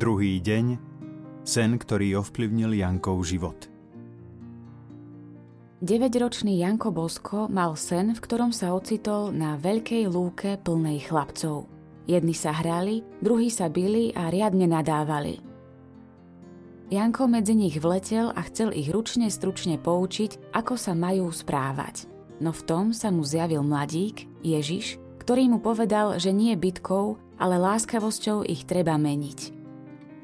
Druhý deň. Sen, ktorý ovplyvnil Jankov život. 9-ročný Janko Bosko mal sen, v ktorom sa ocitol na veľkej lúke plnej chlapcov. Jedni sa hrali, druhí sa bili a riadne nadávali. Janko medzi nich vletel a chcel ich ručne stručne poučiť, ako sa majú správať. No v tom sa mu zjavil mladík, Ježiš, ktorý mu povedal, že nie bitkou, ale láskavosťou ich treba meniť.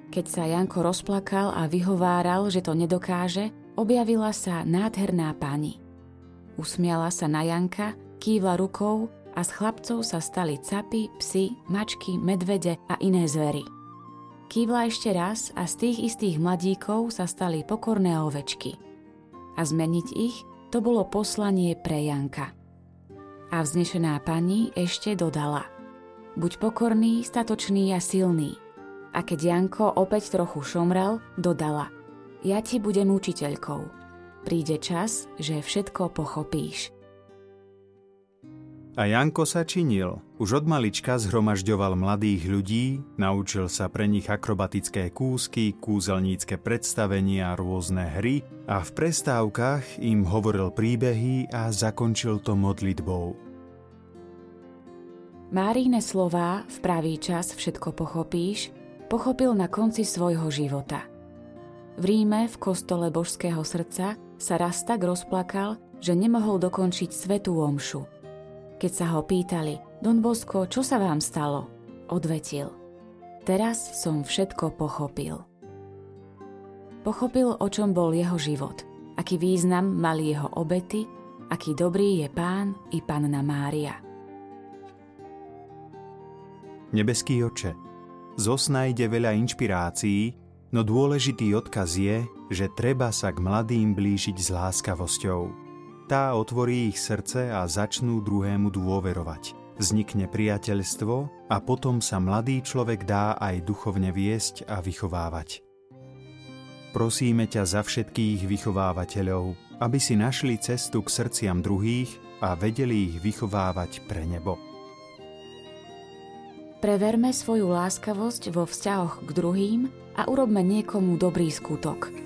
Keď sa Janko rozplakal a vyhováral, že to nedokáže, objavila sa nádherná pani. Usmiala sa na Janka, kývla rukou a z chlapcov sa stali capy, psy, mačky, medvede a iné zvery. Kývla ešte raz a z tých istých mladíkov sa stali pokorné ovečky. A zmeniť ich to bolo poslanie pre Janka. A vznešená pani ešte dodala. Buď pokorný, statočný a silný – a keď Janko opäť trochu šomral, dodala Ja ti budem učiteľkou. Príde čas, že všetko pochopíš. A Janko sa činil. Už od malička zhromažďoval mladých ľudí, naučil sa pre nich akrobatické kúsky, kúzelnícke predstavenia a rôzne hry a v prestávkach im hovoril príbehy a zakončil to modlitbou. Máríne slová v pravý čas všetko pochopíš pochopil na konci svojho života. V Ríme v kostole Božského srdca sa raz tak rozplakal, že nemohol dokončiť svetú omšu. Keď sa ho pýtali, Don Bosko, čo sa vám stalo? Odvetil. Teraz som všetko pochopil. Pochopil, o čom bol jeho život, aký význam mali jeho obety, aký dobrý je pán i panna Mária. Nebeský oče, zosnajde veľa inšpirácií, no dôležitý odkaz je, že treba sa k mladým blížiť s láskavosťou. Tá otvorí ich srdce a začnú druhému dôverovať. Vznikne priateľstvo a potom sa mladý človek dá aj duchovne viesť a vychovávať. Prosíme ťa za všetkých vychovávateľov, aby si našli cestu k srdciam druhých a vedeli ich vychovávať pre nebo. Preverme svoju láskavosť vo vzťahoch k druhým a urobme niekomu dobrý skutok –